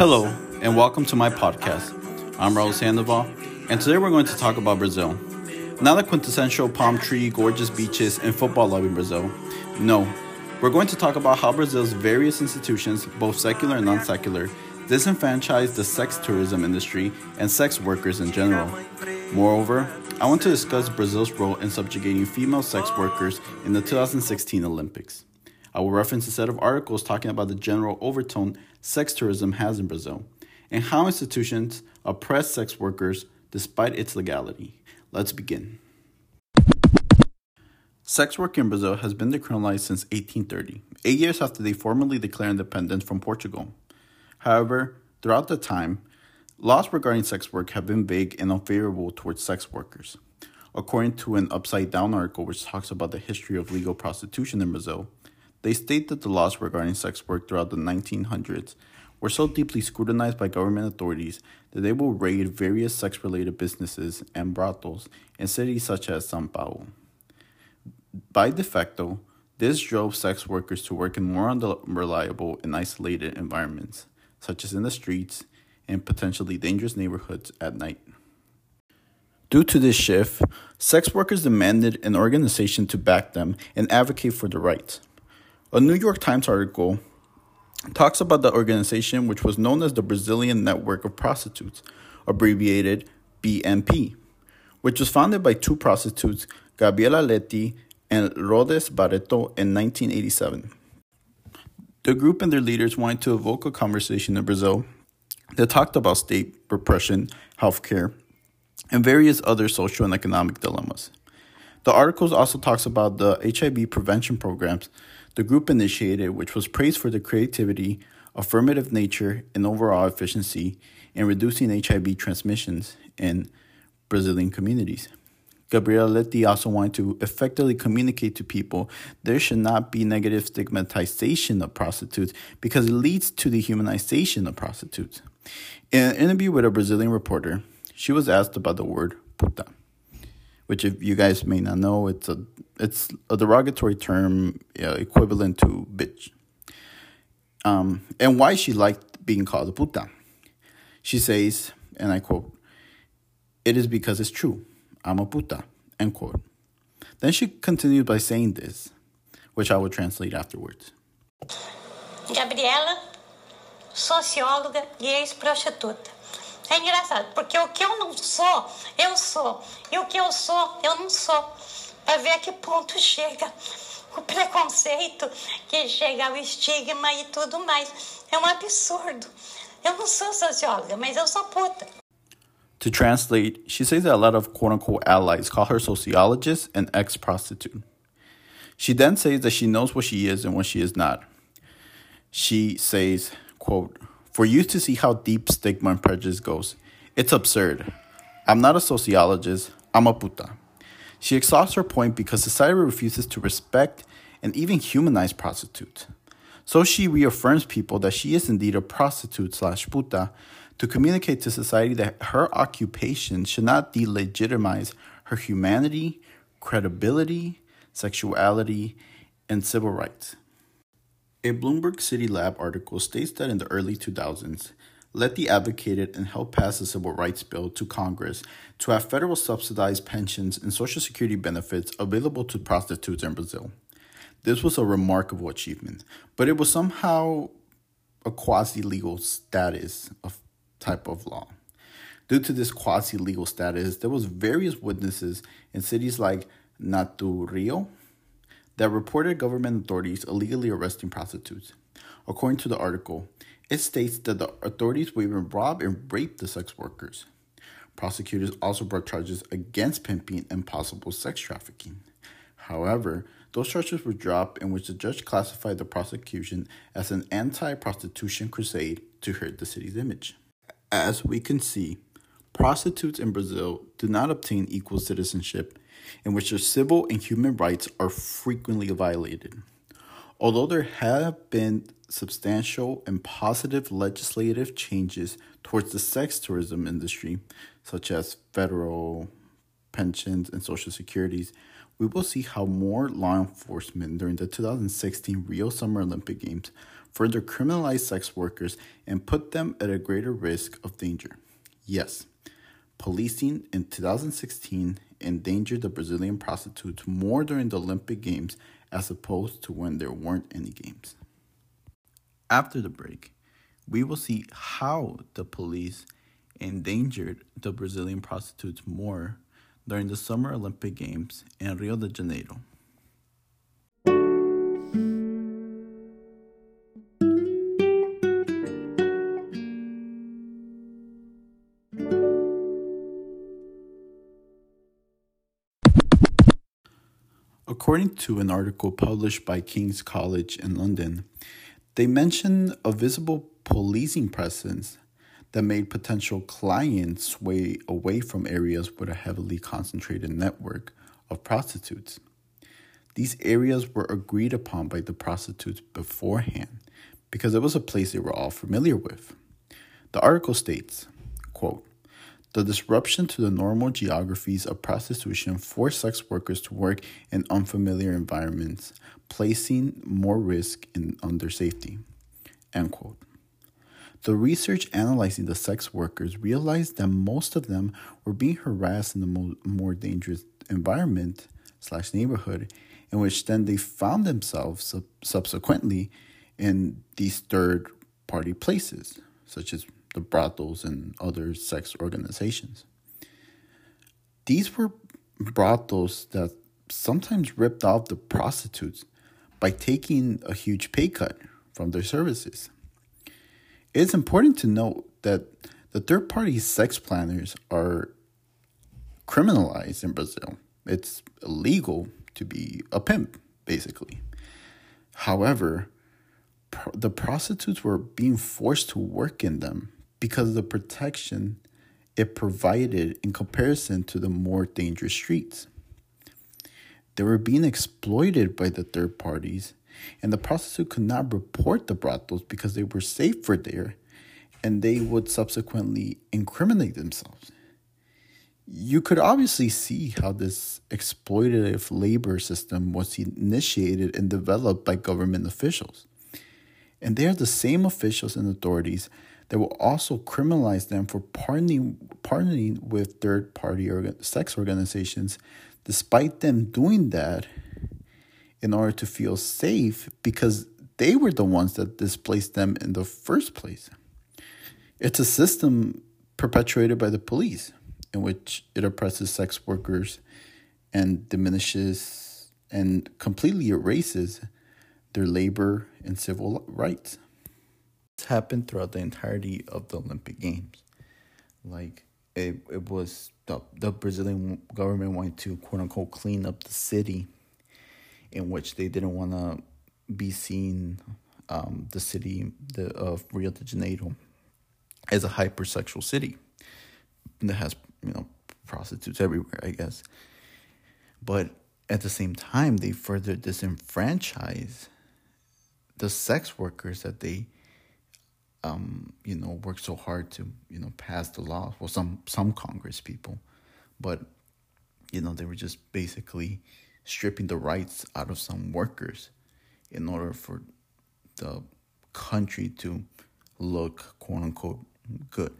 Hello, and welcome to my podcast. I'm Raul Sandoval, and today we're going to talk about Brazil. Not the quintessential palm tree, gorgeous beaches, and football loving Brazil. No, we're going to talk about how Brazil's various institutions, both secular and non secular, disenfranchise the sex tourism industry and sex workers in general. Moreover, I want to discuss Brazil's role in subjugating female sex workers in the 2016 Olympics. I will reference a set of articles talking about the general overtone sex tourism has in Brazil and how institutions oppress sex workers despite its legality. Let's begin. Sex work in Brazil has been decriminalized since 1830, eight years after they formally declared independence from Portugal. However, throughout the time, laws regarding sex work have been vague and unfavorable towards sex workers. According to an Upside Down article which talks about the history of legal prostitution in Brazil, they state that the laws regarding sex work throughout the 1900s were so deeply scrutinized by government authorities that they will raid various sex related businesses and brothels in cities such as Sao Paulo. By de facto, this drove sex workers to work in more unreliable and isolated environments, such as in the streets and potentially dangerous neighborhoods at night. Due to this shift, sex workers demanded an organization to back them and advocate for their rights. A New York Times article talks about the organization which was known as the Brazilian Network of Prostitutes, abbreviated BNP, which was founded by two prostitutes, Gabriela Leite and Lourdes Barreto, in 1987. The group and their leaders wanted to evoke a conversation in Brazil that talked about state repression, healthcare, and various other social and economic dilemmas. The article also talks about the HIV prevention programs the group initiated, which was praised for the creativity, affirmative nature, and overall efficiency in reducing HIV transmissions in Brazilian communities. Gabriela Leite also wanted to effectively communicate to people there should not be negative stigmatization of prostitutes because it leads to the humanization of prostitutes. In an interview with a Brazilian reporter, she was asked about the word puta which if you guys may not know, it's a it's a derogatory term uh, equivalent to bitch. Um, and why she liked being called a puta. She says, and I quote, "It is because it's true. I'm a puta." End quote. Then she continued by saying this, which I will translate afterwards. Gabriela, socióloga e ex-prostituta. É engraçado, porque o que eu não sou, eu sou. E o que eu sou, eu não sou. Para ver a que ponto chega o preconceito, que chega o estigma e tudo mais. É um absurdo. Eu não sou socióloga, mas eu sou puta. To translate, she says that a lot of quote unquote allies call her sociologist and ex prostitute. She then says that she knows what she is and what she is not. She says, quote, for you to see how deep stigma and prejudice goes. It's absurd. I'm not a sociologist, I'm a puta. She exhausts her point because society refuses to respect and even humanize prostitutes. So she reaffirms people that she is indeed a prostitute slash puta to communicate to society that her occupation should not delegitimize her humanity, credibility, sexuality, and civil rights. A Bloomberg City Lab article states that in the early 2000s, Leite advocated and helped pass a civil rights bill to Congress to have federal subsidized pensions and Social Security benefits available to prostitutes in Brazil. This was a remarkable achievement, but it was somehow a quasi legal status of type of law. Due to this quasi legal status, there was various witnesses in cities like Niterói, that reported government authorities illegally arresting prostitutes. According to the article, it states that the authorities will even rob and rape the sex workers. Prosecutors also brought charges against pimping and possible sex trafficking. However, those charges were dropped, in which the judge classified the prosecution as an anti prostitution crusade to hurt the city's image. As we can see, prostitutes in Brazil do not obtain equal citizenship in which their civil and human rights are frequently violated. Although there have been substantial and positive legislative changes towards the sex tourism industry, such as federal pensions and social securities, we will see how more law enforcement during the 2016 Rio Summer Olympic Games further criminalize sex workers and put them at a greater risk of danger. Yes, policing in 2016 endangered the Brazilian prostitutes more during the Olympic Games as opposed to when there weren't any games. After the break, we will see how the police endangered the Brazilian prostitutes more during the Summer Olympic Games in Rio de Janeiro. According to an article published by King's College in London, they mention a visible policing presence that made potential clients sway away from areas with a heavily concentrated network of prostitutes. These areas were agreed upon by the prostitutes beforehand because it was a place they were all familiar with. The article states, quote, the disruption to the normal geographies of prostitution forced sex workers to work in unfamiliar environments, placing more risk in, on their safety. End quote. The research analyzing the sex workers realized that most of them were being harassed in the mo- more dangerous environment slash neighborhood, in which then they found themselves sub- subsequently in these third party places, such as the brothels and other sex organizations. These were brothels that sometimes ripped off the prostitutes by taking a huge pay cut from their services. It's important to note that the third party sex planners are criminalized in Brazil. It's illegal to be a pimp, basically. However, the prostitutes were being forced to work in them because of the protection it provided in comparison to the more dangerous streets. They were being exploited by the third parties, and the prostitute could not report the brothels because they were safer there and they would subsequently incriminate themselves. You could obviously see how this exploitative labor system was initiated and developed by government officials. And they are the same officials and authorities that will also criminalize them for partnering, partnering with third party organ, sex organizations, despite them doing that in order to feel safe because they were the ones that displaced them in the first place. It's a system perpetuated by the police in which it oppresses sex workers and diminishes and completely erases their labor and civil rights happened throughout the entirety of the Olympic Games. Like it, it was the the Brazilian government wanted to quote unquote clean up the city, in which they didn't want to be seen, um, the city the, of Rio de Janeiro, as a hypersexual city that has you know prostitutes everywhere, I guess. But at the same time, they further disenfranchise the sex workers that they um, you know, worked so hard to, you know, pass the law. Well, some some Congress people, but you know, they were just basically stripping the rights out of some workers in order for the country to look quote unquote good.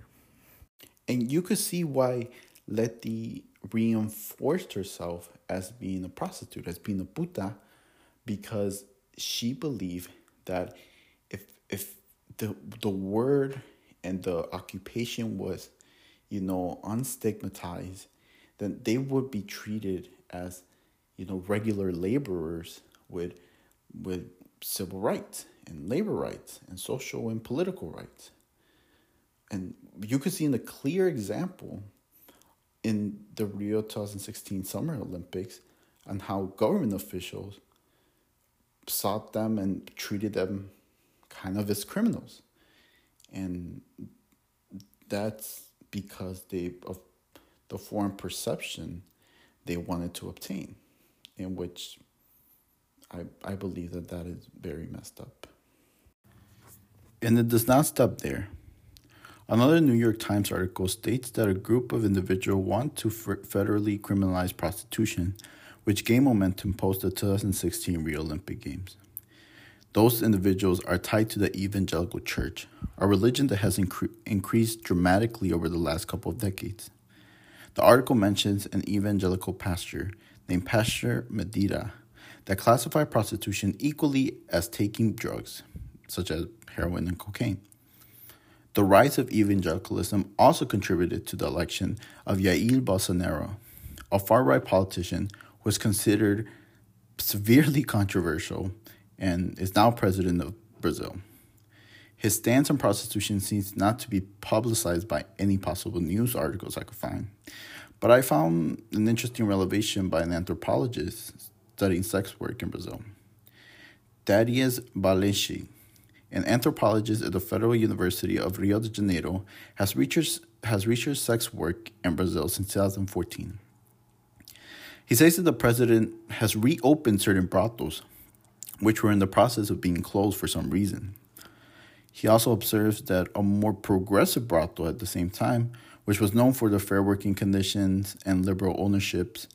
And you could see why Leite reinforced herself as being a prostitute, as being a puta, because she believed that if if the the word and the occupation was, you know, unstigmatized, then they would be treated as, you know, regular laborers with with civil rights and labor rights and social and political rights. And you could see in a clear example in the Rio 2016 Summer Olympics on how government officials sought them and treated them kind of as criminals. And that's because they of the foreign perception they wanted to obtain, in which I, I believe that that is very messed up. And it does not stop there. Another New York Times article states that a group of individuals want to federally criminalize prostitution, which gained momentum post the 2016 Rio Olympic Games. Those individuals are tied to the evangelical church, a religion that has incre- increased dramatically over the last couple of decades. The article mentions an evangelical pastor named Pastor Medina that classified prostitution equally as taking drugs, such as heroin and cocaine. The rise of evangelicalism also contributed to the election of Jair Bolsonaro, a far right politician who was considered severely controversial and is now president of Brazil. His stance on prostitution seems not to be publicized by any possible news articles I could find. But I found an interesting revelation by an anthropologist studying sex work in Brazil. Thaddeus Blanchette, an anthropologist at the Federal University of Rio de Janeiro, has researched, has researched sex work in Brazil since 2014. He says that the president has reopened certain brothels, which were in the process of being closed for some reason. He also observes that a more progressive brothel at the same time, which was known for the fair working conditions and liberal ownerships,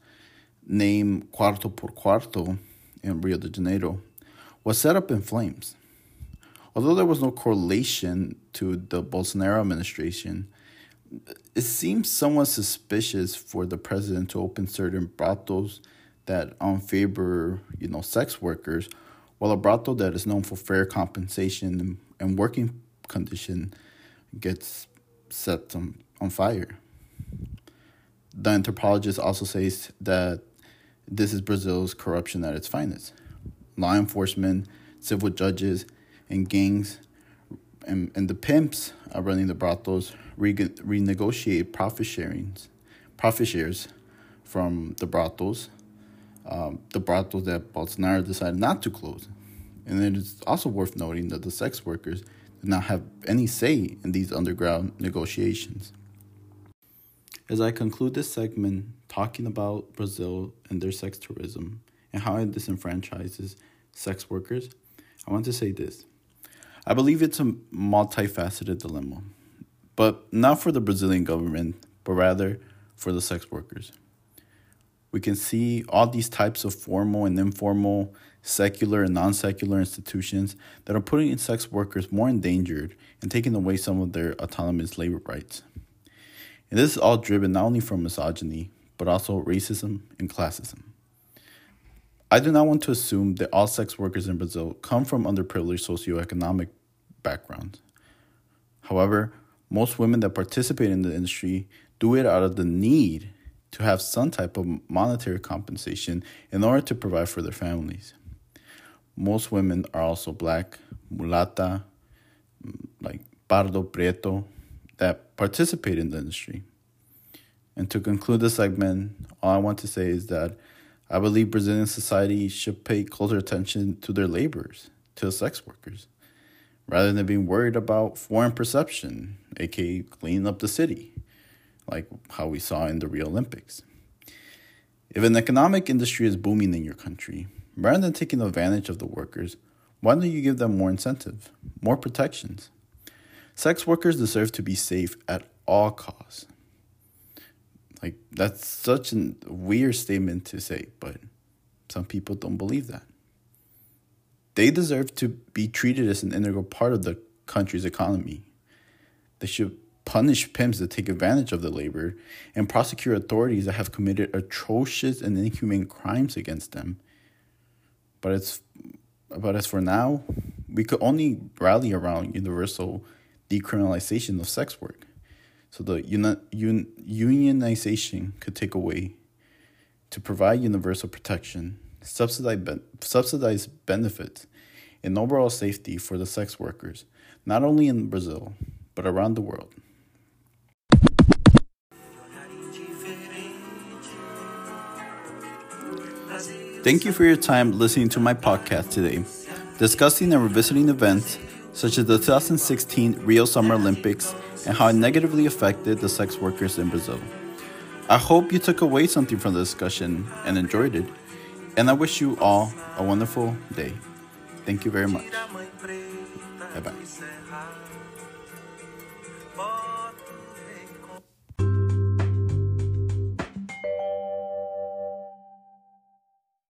named Cuarto por Cuarto in Rio de Janeiro, was set up in flames. Although there was no correlation to the Bolsonaro administration, it seems somewhat suspicious for the president to open certain brothels that um, unfavor, you know, sex workers, while a brothel that is known for fair compensation and working condition gets set on, on fire. The anthropologist also says that this is Brazil's corruption at its finest. Law enforcement, civil judges, and gangs and, and the pimps are running the brothels re- renegotiate profit sharings, profit shares from the brothels, um, the brothels that Bolsonaro decided not to close. And it is also worth noting that the sex workers did not have any say in these underground negotiations. As I conclude this segment talking about Brazil and their sex tourism and how it disenfranchises sex workers, I want to say this. I believe it's a multifaceted dilemma, but not for the Brazilian government, but rather for the sex workers. We can see all these types of formal and informal, secular and non secular institutions that are putting sex workers more endangered and taking away some of their autonomous labor rights. And this is all driven not only from misogyny, but also racism and classism. I do not want to assume that all sex workers in Brazil come from underprivileged socioeconomic backgrounds. However, most women that participate in the industry do it out of the need to have some type of monetary compensation in order to provide for their families. Most women are also black, mulata, like pardo prieto, that participate in the industry. And to conclude the segment, all I want to say is that I believe Brazilian society should pay closer attention to their laborers, to the sex workers, rather than being worried about foreign perception, aka cleaning up the city, like how we saw in the Rio Olympics. If an economic industry is booming in your country, rather than taking advantage of the workers, why don't you give them more incentive, more protections? Sex workers deserve to be safe at all costs. Like, that's such a weird statement to say, but some people don't believe that. They deserve to be treated as an integral part of the country's economy. They should punish pimps that take advantage of the labor and prosecute authorities that have committed atrocious and inhumane crimes against them. But it's but as for now, we could only rally around universal decriminalization of sex work. So the uni- un- unionization could take away to provide universal protection, subsidize, ben- subsidize benefits, and overall safety for the sex workers, not only in Brazil, but around the world. Thank you for your time listening to my podcast today, discussing and revisiting events such as the 2016 Rio Summer Olympics and how it negatively affected the sex workers in Brazil. I hope you took away something from the discussion and enjoyed it, and I wish you all a wonderful day. Thank you very much. Bye bye.